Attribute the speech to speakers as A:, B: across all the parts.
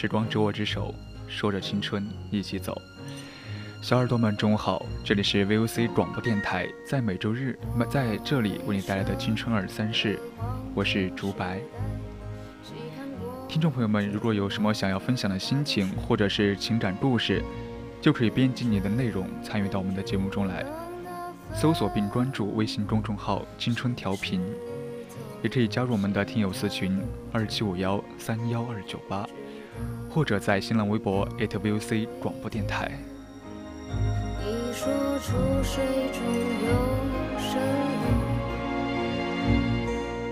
A: 时光执我之手，说着青春一起走。小耳朵们，中午好，这里是 VOC 广播电台，在每周日在这里为你带来的青春二三事，我是竹白。听众朋友们，如果有什么想要分享的心情或者是情感故事，就可以编辑你的内容参与到我们的节目中来，搜索并关注微信公众号“青春调频”，也可以加入我们的听友私群二七五幺三幺二九八。或者在新浪微博 @VOC 广播电台。你说出水中有生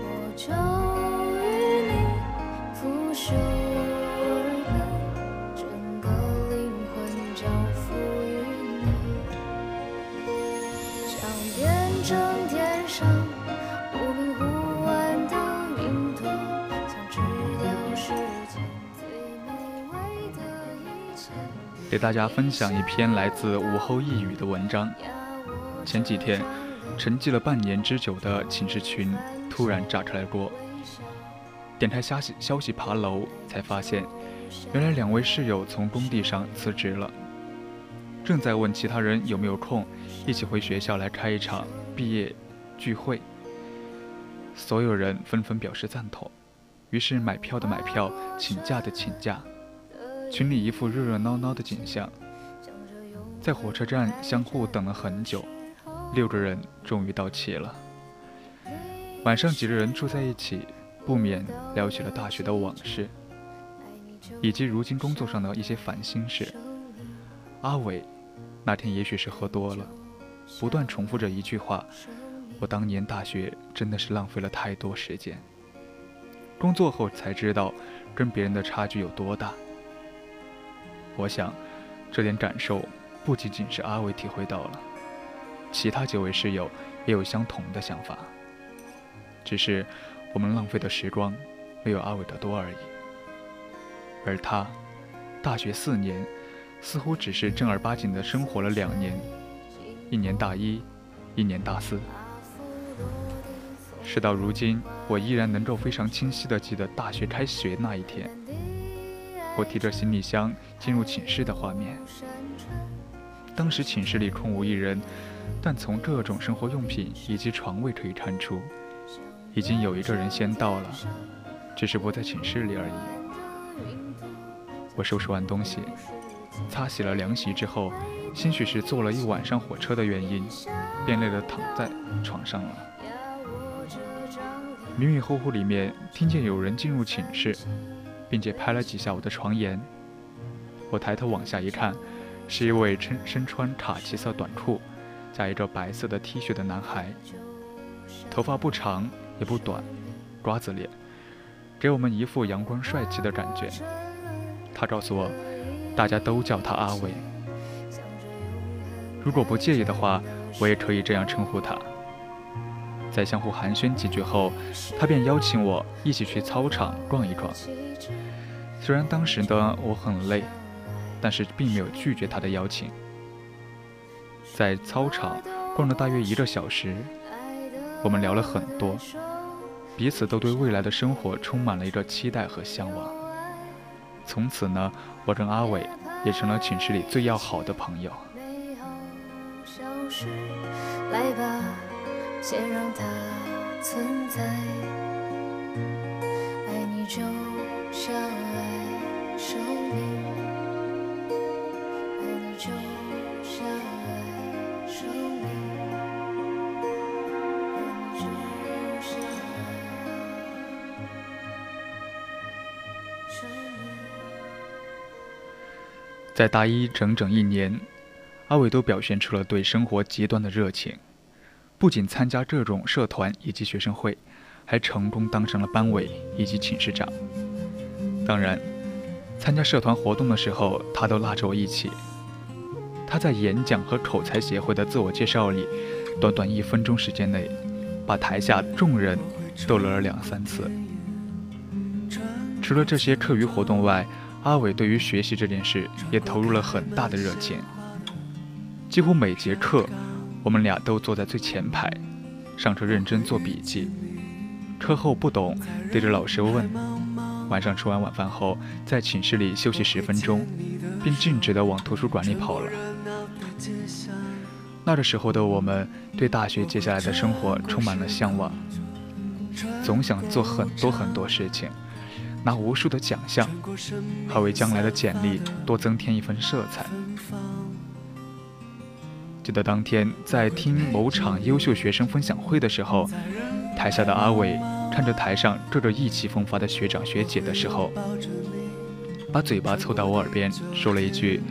A: 我就给大家分享一篇来自午后一语的文章。前几天，沉寂了半年之久的寝室群突然炸出来锅。点开消息，消息爬楼，才发现，原来两位室友从工地上辞职了，正在问其他人有没有空，一起回学校来开一场毕业聚会。所有人纷纷表示赞同，于是买票的买票，请假的请假。群里一副热热闹闹的景象，在火车站相互等了很久，六个人终于到齐了。晚上几个人住在一起，不免聊起了大学的往事，以及如今工作上的一些烦心事。阿伟那天也许是喝多了，不断重复着一句话：“我当年大学真的是浪费了太多时间。”工作后才知道，跟别人的差距有多大。我想，这点感受不仅仅是阿伟体会到了，其他几位室友也有相同的想法。只是我们浪费的时光没有阿伟的多而已。而他，大学四年，似乎只是正儿八经的生活了两年，一年大一，一年大四。事到如今，我依然能够非常清晰地记得大学开学那一天。我提着行李箱进入寝室的画面。当时寝室里空无一人，但从各种生活用品以及床位可以看出，已经有一个人先到了，只是不在寝室里而已。我收拾完东西，擦洗了凉席之后，兴许是坐了一晚上火车的原因，便累得躺在床上了。迷迷糊糊里面听见有人进入寝室。并且拍了几下我的床沿，我抬头往下一看，是一位身身穿卡其色短裤，加一个白色的 T 恤的男孩，头发不长也不短，瓜子脸，给我们一副阳光帅气的感觉。他告诉我，大家都叫他阿伟，如果不介意的话，我也可以这样称呼他。在相互寒暄几句后，他便邀请我一起去操场逛一逛。虽然当时的我很累，但是并没有拒绝他的邀请。在操场逛了大约一个小时，我们聊了很多，彼此都对未来的生活充满了一个期待和向往。从此呢，我跟阿伟也成了寝室里最要好的朋友。
B: 来吧，先让它存在。爱你就像爱
A: 在大一整整一年，阿伟都表现出了对生活极端的热情，不仅参加这种社团以及学生会，还成功当上了班委以及寝室长。当然，参加社团活动的时候，他都拉着我一起。他在演讲和口才协会的自我介绍里，短短一分钟时间内，把台下众人逗乐了两三次。除了这些课余活动外，阿伟对于学习这件事也投入了很大的热情。几乎每节课，我们俩都坐在最前排，上课认真做笔记。课后不懂，对着老师问。晚上吃完晚饭后，在寝室里休息十分钟，便径直的往图书馆里跑了。那个时候的我们，对大学接下来的生活充满了向往，总想做很多很多事情。拿无数的奖项，还为将来的简历多增添一份色彩。记得当天在听某场优秀学生分享会的时候，台下的阿伟看着台上这个意气风发的学长学姐的时候，把嘴巴凑到我耳边说了一句：“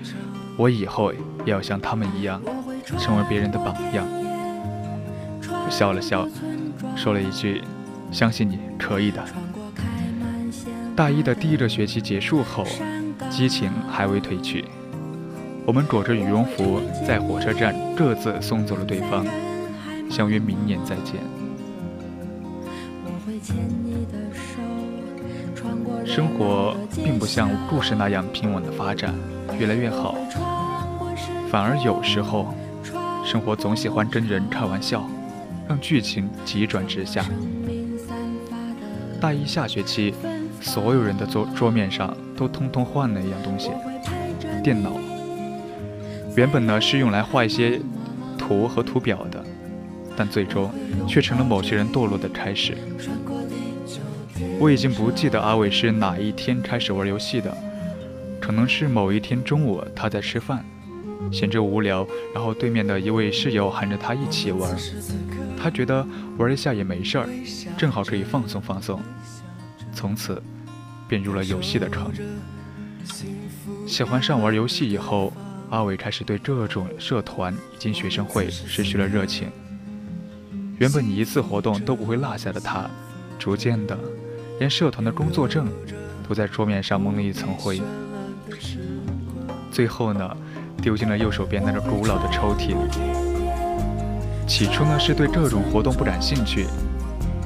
A: 我以后也要像他们一样，成为别人的榜样。”我笑了笑，说了一句：“相信你可以的。”大一的第一个学期结束后，激情还未褪去，我们裹着羽绒服在火车站各自送走了对方，相约明年再见。生活并不像故事那样平稳的发展，越来越好，反而有时候，生活总喜欢跟人开玩笑，让剧情急转直下。大一下学期。所有人的桌桌面上都通通换了一样东西，电脑。原本呢是用来画一些图和图表的，但最终却成了某些人堕落的开始。我已经不记得阿伟是哪一天开始玩游戏的，可能是某一天中午他在吃饭，闲着无聊，然后对面的一位室友喊着他一起玩，他觉得玩一下也没事儿，正好可以放松放松。从此，便入了游戏的坑。喜欢上玩游戏以后，阿伟开始对这种社团以及学生会失去了热情。原本一次活动都不会落下的他，逐渐的，连社团的工作证都在桌面上蒙了一层灰。最后呢，丢进了右手边那个古老的抽屉里。起初呢，是对这种活动不感兴趣，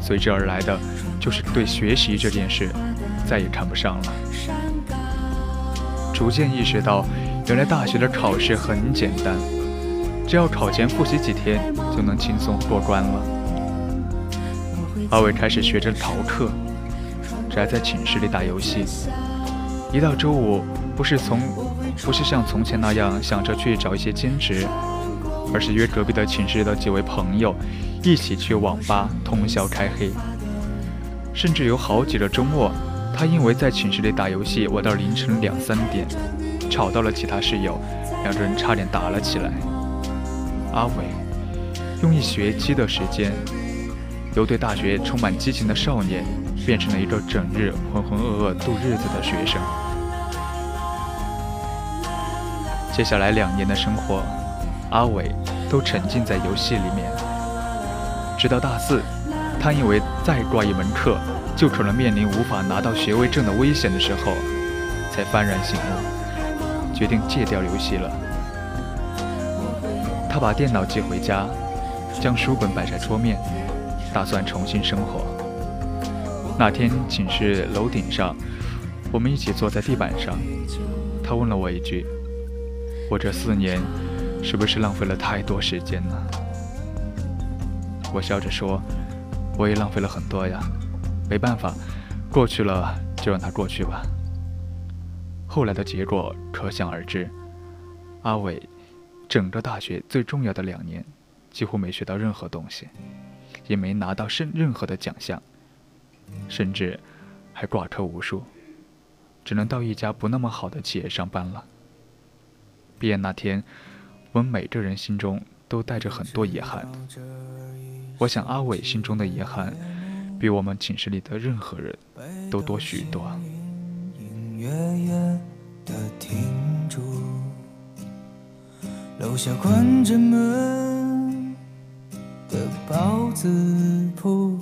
A: 随之而来的。就是对学习这件事再也看不上了，逐渐意识到，原来大学的考试很简单，只要考前复习几天就能轻松过关了。阿伟开始学着逃课，宅在寝室里打游戏，一到周五不是从不是像从前那样想着去找一些兼职，而是约隔壁的寝室的几位朋友一起去网吧通宵开黑。甚至有好几个周末，他因为在寝室里打游戏玩到凌晨两三点，吵到了其他室友，两个人差点打了起来。阿伟用一学期的时间，由对大学充满激情的少年，变成了一个整日浑浑噩噩度日子的学生。接下来两年的生活，阿伟都沉浸在游戏里面，直到大四。他因为再挂一门课，就可能面临无法拿到学位证的危险的时候，才幡然醒悟，决定戒掉游戏了。他把电脑寄回家，将书本摆在桌面，打算重新生活。那天寝室楼顶上，我们一起坐在地板上，他问了我一句：“我这四年是不是浪费了太多时间呢？”我笑着说。我也浪费了很多呀，没办法，过去了就让它过去吧。后来的结果可想而知，阿伟整个大学最重要的两年，几乎没学到任何东西，也没拿到任任何的奖项，甚至还挂科无数，只能到一家不那么好的企业上班了。毕业那天，我们每个人心中都带着很多遗憾。我想阿伟心中的遗憾，比我们寝室里的任何人都多许多。
C: 楼下关着门的包子铺，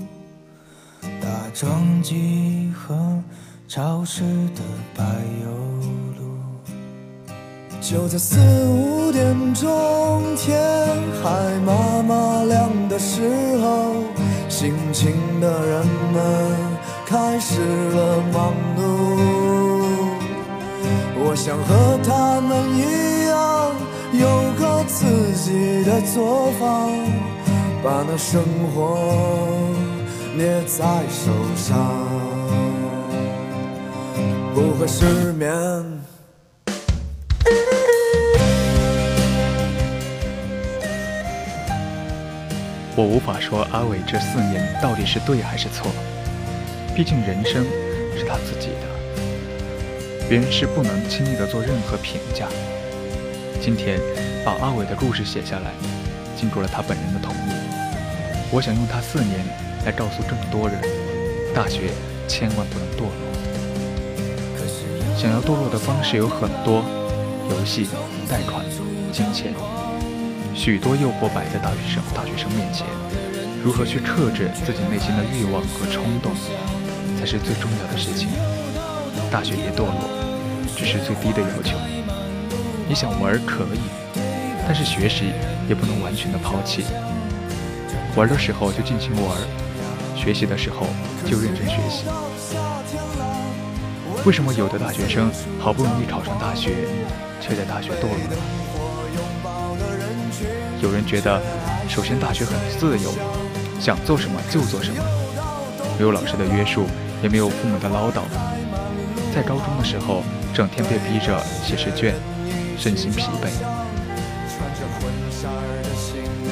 C: 大撞机和潮湿的柏油路。就在四五点钟，天还麻麻亮的时候，辛勤的人们开始了忙碌。我想和他们一样。有个自己的作坊，把那生活捏在手上，不会失眠。
A: 我无法说阿伟这四年到底是对还是错，毕竟人生是他自己的，别人是不能轻易的做任何评价。今天把阿伟的故事写下来，经过了他本人的同意。我想用他四年来告诉更多人：大学千万不能堕落。想要堕落的方式有很多，游戏、贷款、金钱，许多诱惑摆在大学生大学生面前。如何去克制自己内心的欲望和冲动，才是最重要的事情。大学别堕落，只是最低的要求。你想玩可以，但是学习也不能完全的抛弃。玩的时候就尽情玩，学习的时候就认真学习。为什么有的大学生好不容易考上大学，却在大学堕落呢？有人觉得，首先大学很自由，想做什么就做什么，没有老师的约束，也没有父母的唠叨。在高中的时候，整天被逼着写试卷。身心疲惫，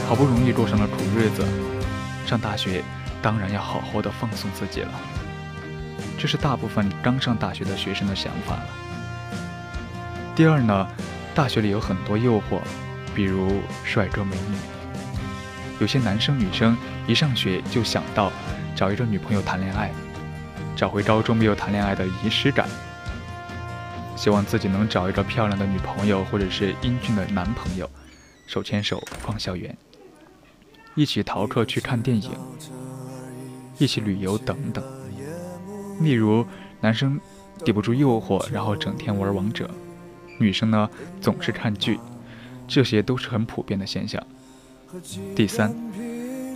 A: 好不容易过上了苦日子，上大学当然要好好的放松自己了。这是大部分刚上大学的学生的想法了。第二呢，大学里有很多诱惑，比如帅哥美女。有些男生女生一上学就想到找一个女朋友谈恋爱，找回高中没有谈恋爱的仪式感。希望自己能找一个漂亮的女朋友，或者是英俊的男朋友，手牵手逛校园，一起逃课去看电影，一起旅游等等。例如，男生抵不住诱惑，然后整天玩王者；女生呢，总是看剧，这些都是很普遍的现象。第三，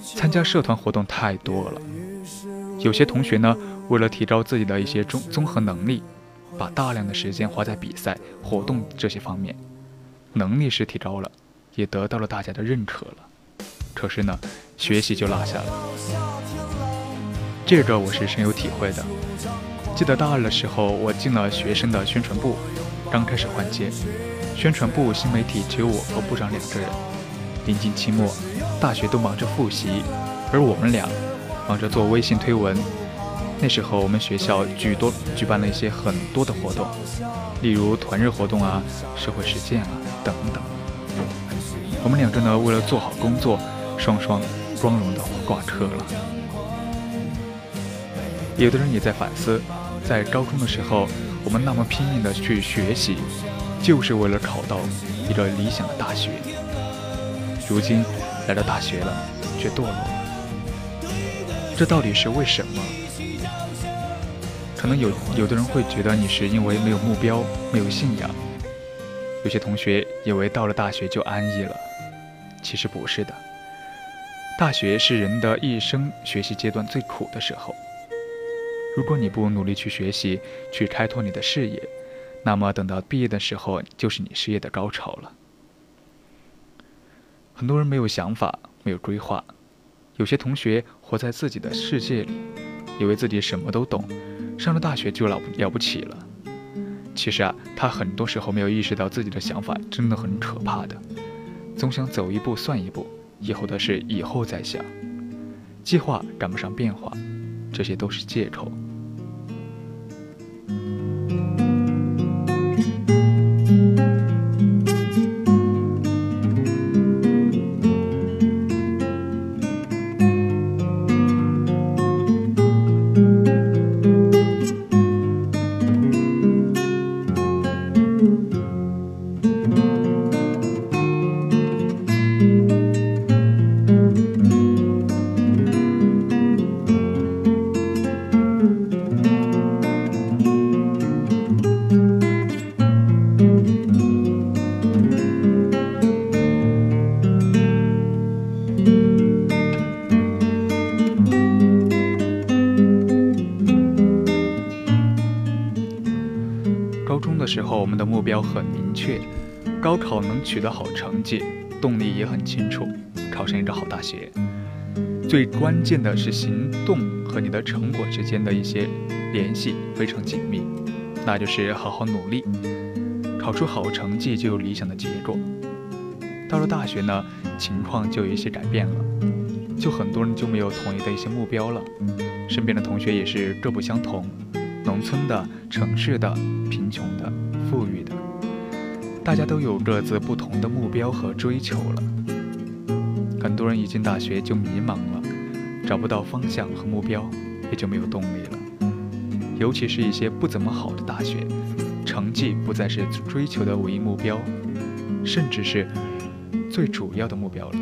A: 参加社团活动太多了，有些同学呢，为了提高自己的一些综综合能力。把大量的时间花在比赛、活动这些方面，能力是提高了，也得到了大家的认可了。可是呢，学习就落下了。这个我是深有体会的。记得大二的时候，我进了学生的宣传部，刚开始换届，宣传部新媒体只有我和部长两个人。临近期末，大学都忙着复习，而我们俩忙着做微信推文。那时候我们学校举多举办了一些很多的活动，例如团日活动啊、社会实践啊等等。我们两个呢，为了做好工作，双双光荣的挂科了。有的人也在反思，在高中的时候，我们那么拼命的去学习，就是为了考到一个理想的大学。如今来到大学了，却堕落了，这到底是为什么？可能有有的人会觉得你是因为没有目标、没有信仰；有些同学以为到了大学就安逸了，其实不是的。大学是人的一生学习阶段最苦的时候。如果你不努力去学习、去开拓你的视野，那么等到毕业的时候，就是你事业的高潮了。很多人没有想法、没有规划，有些同学活在自己的世界里，以为自己什么都懂。上了大学就了了不起了，其实啊，他很多时候没有意识到自己的想法真的很可怕的。总想走一步算一步，以后的事以后再想，计划赶不上变化，这些都是借口。标很明确，高考能取得好成绩，动力也很清楚，考上一个好大学。最关键的是行动和你的成果之间的一些联系非常紧密，那就是好好努力，考出好成绩就有理想的结果。到了大学呢，情况就有一些改变了，就很多人就没有统一的一些目标了，身边的同学也是各不相同。农村的、城市的、贫穷的、富裕，大家都有各自不同的目标和追求了。很多人一进大学就迷茫了，找不到方向和目标，也就没有动力了。尤其是一些不怎么好的大学，成绩不再是追求的唯一目标，甚至是最主要的目标了。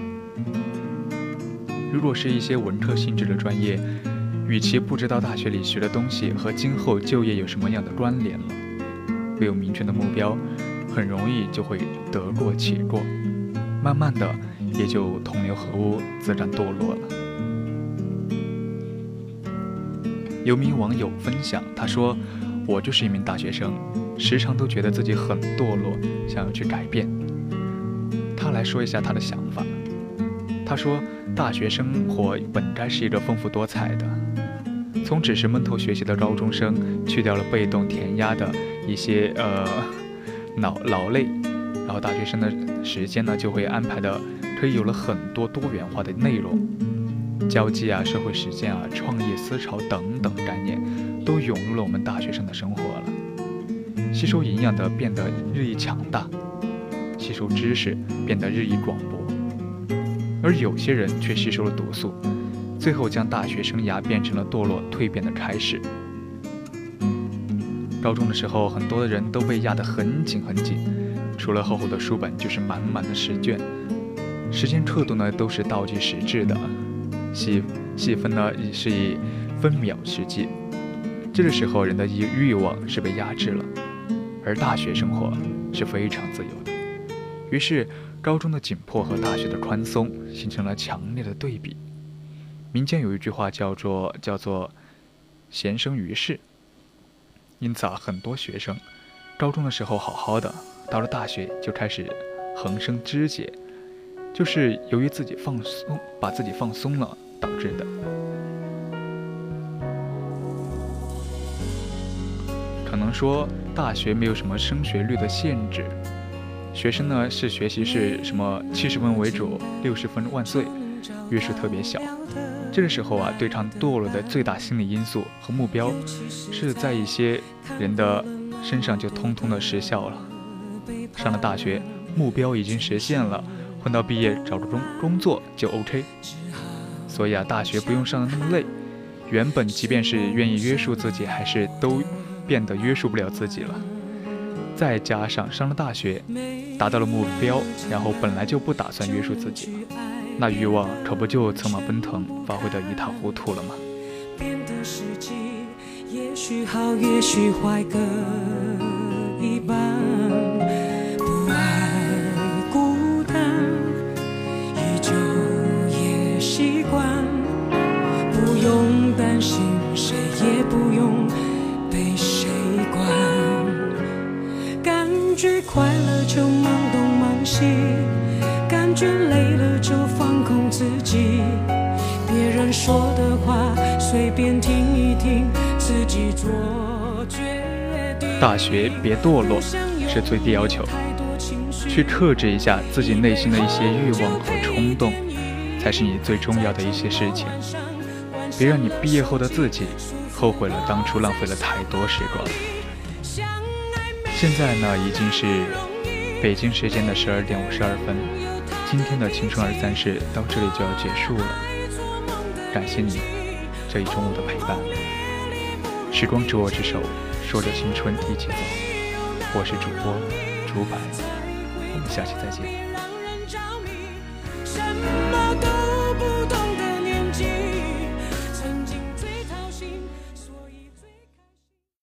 A: 如果是一些文科性质的专业，与其不知道大学里学的东西和今后就业有什么样的关联了，没有明确的目标，很容易就会得过且过，慢慢的也就同流合污，自然堕落了。有名网友分享，他说：“我就是一名大学生，时常都觉得自己很堕落，想要去改变。”他来说一下他的想法。他说：“大学生活本该是一个丰富多彩的。”从只是闷头学习的高中生，去掉了被动填鸭的一些呃劳劳累，然后大学生的时间呢就会安排的可以有了很多多元化的内容，交际啊、社会实践啊、创业思潮等等概念都涌入了我们大学生的生活了，吸收营养的变得日益强大，吸收知识变得日益广博，而有些人却吸收了毒素。最后将大学生涯变成了堕落蜕变的开始。高中的时候，很多的人都被压得很紧很紧，除了厚厚的书本，就是满满的试卷。时间刻度呢，都是倒计时制的，细细分呢也是以分秒时计。这个时候，人的欲欲望是被压制了，而大学生活是非常自由的。于是，高中的紧迫和大学的宽松形成了强烈的对比。民间有一句话叫做“叫做闲生于世”，因此啊，很多学生高中的时候好好的，到了大学就开始横生枝节，就是由于自己放松，把自己放松了导致的。可能说大学没有什么升学率的限制，学生呢是学习是什么七十分为主，六十分万岁，约束特别小。这个时候啊，对抗堕落的最大心理因素和目标，是在一些人的身上就通通的失效了。上了大学，目标已经实现了，混到毕业找个工工作就 OK。所以啊，大学不用上的那么累。原本即便是愿意约束自己，还是都变得约束不了自己了。再加上上了大学，达到了目标，然后本来就不打算约束自己了。那欲望可不就策马奔腾，发挥的一塌糊涂了吗？变得实际，也许好，也许坏，各一半。不爱孤单，依旧也习惯。不用担心，谁也不用被谁管。感觉快乐就忙东忙西，感觉累了就。别人说的话随便听一听，自己做决定。大学别堕落是最低要求，去克制一下自己内心的一些欲望和冲动，才是你最重要的一些事情。别让你毕业后的自己后悔了当初浪费了太多时光。现在呢，已经是北京时间的十二点五十二分。今天的青春二三事到这里就要结束了，感谢你这一中午的陪伴。时光之握之手，说着青春一起走。我是主播竹白，我们下期再见。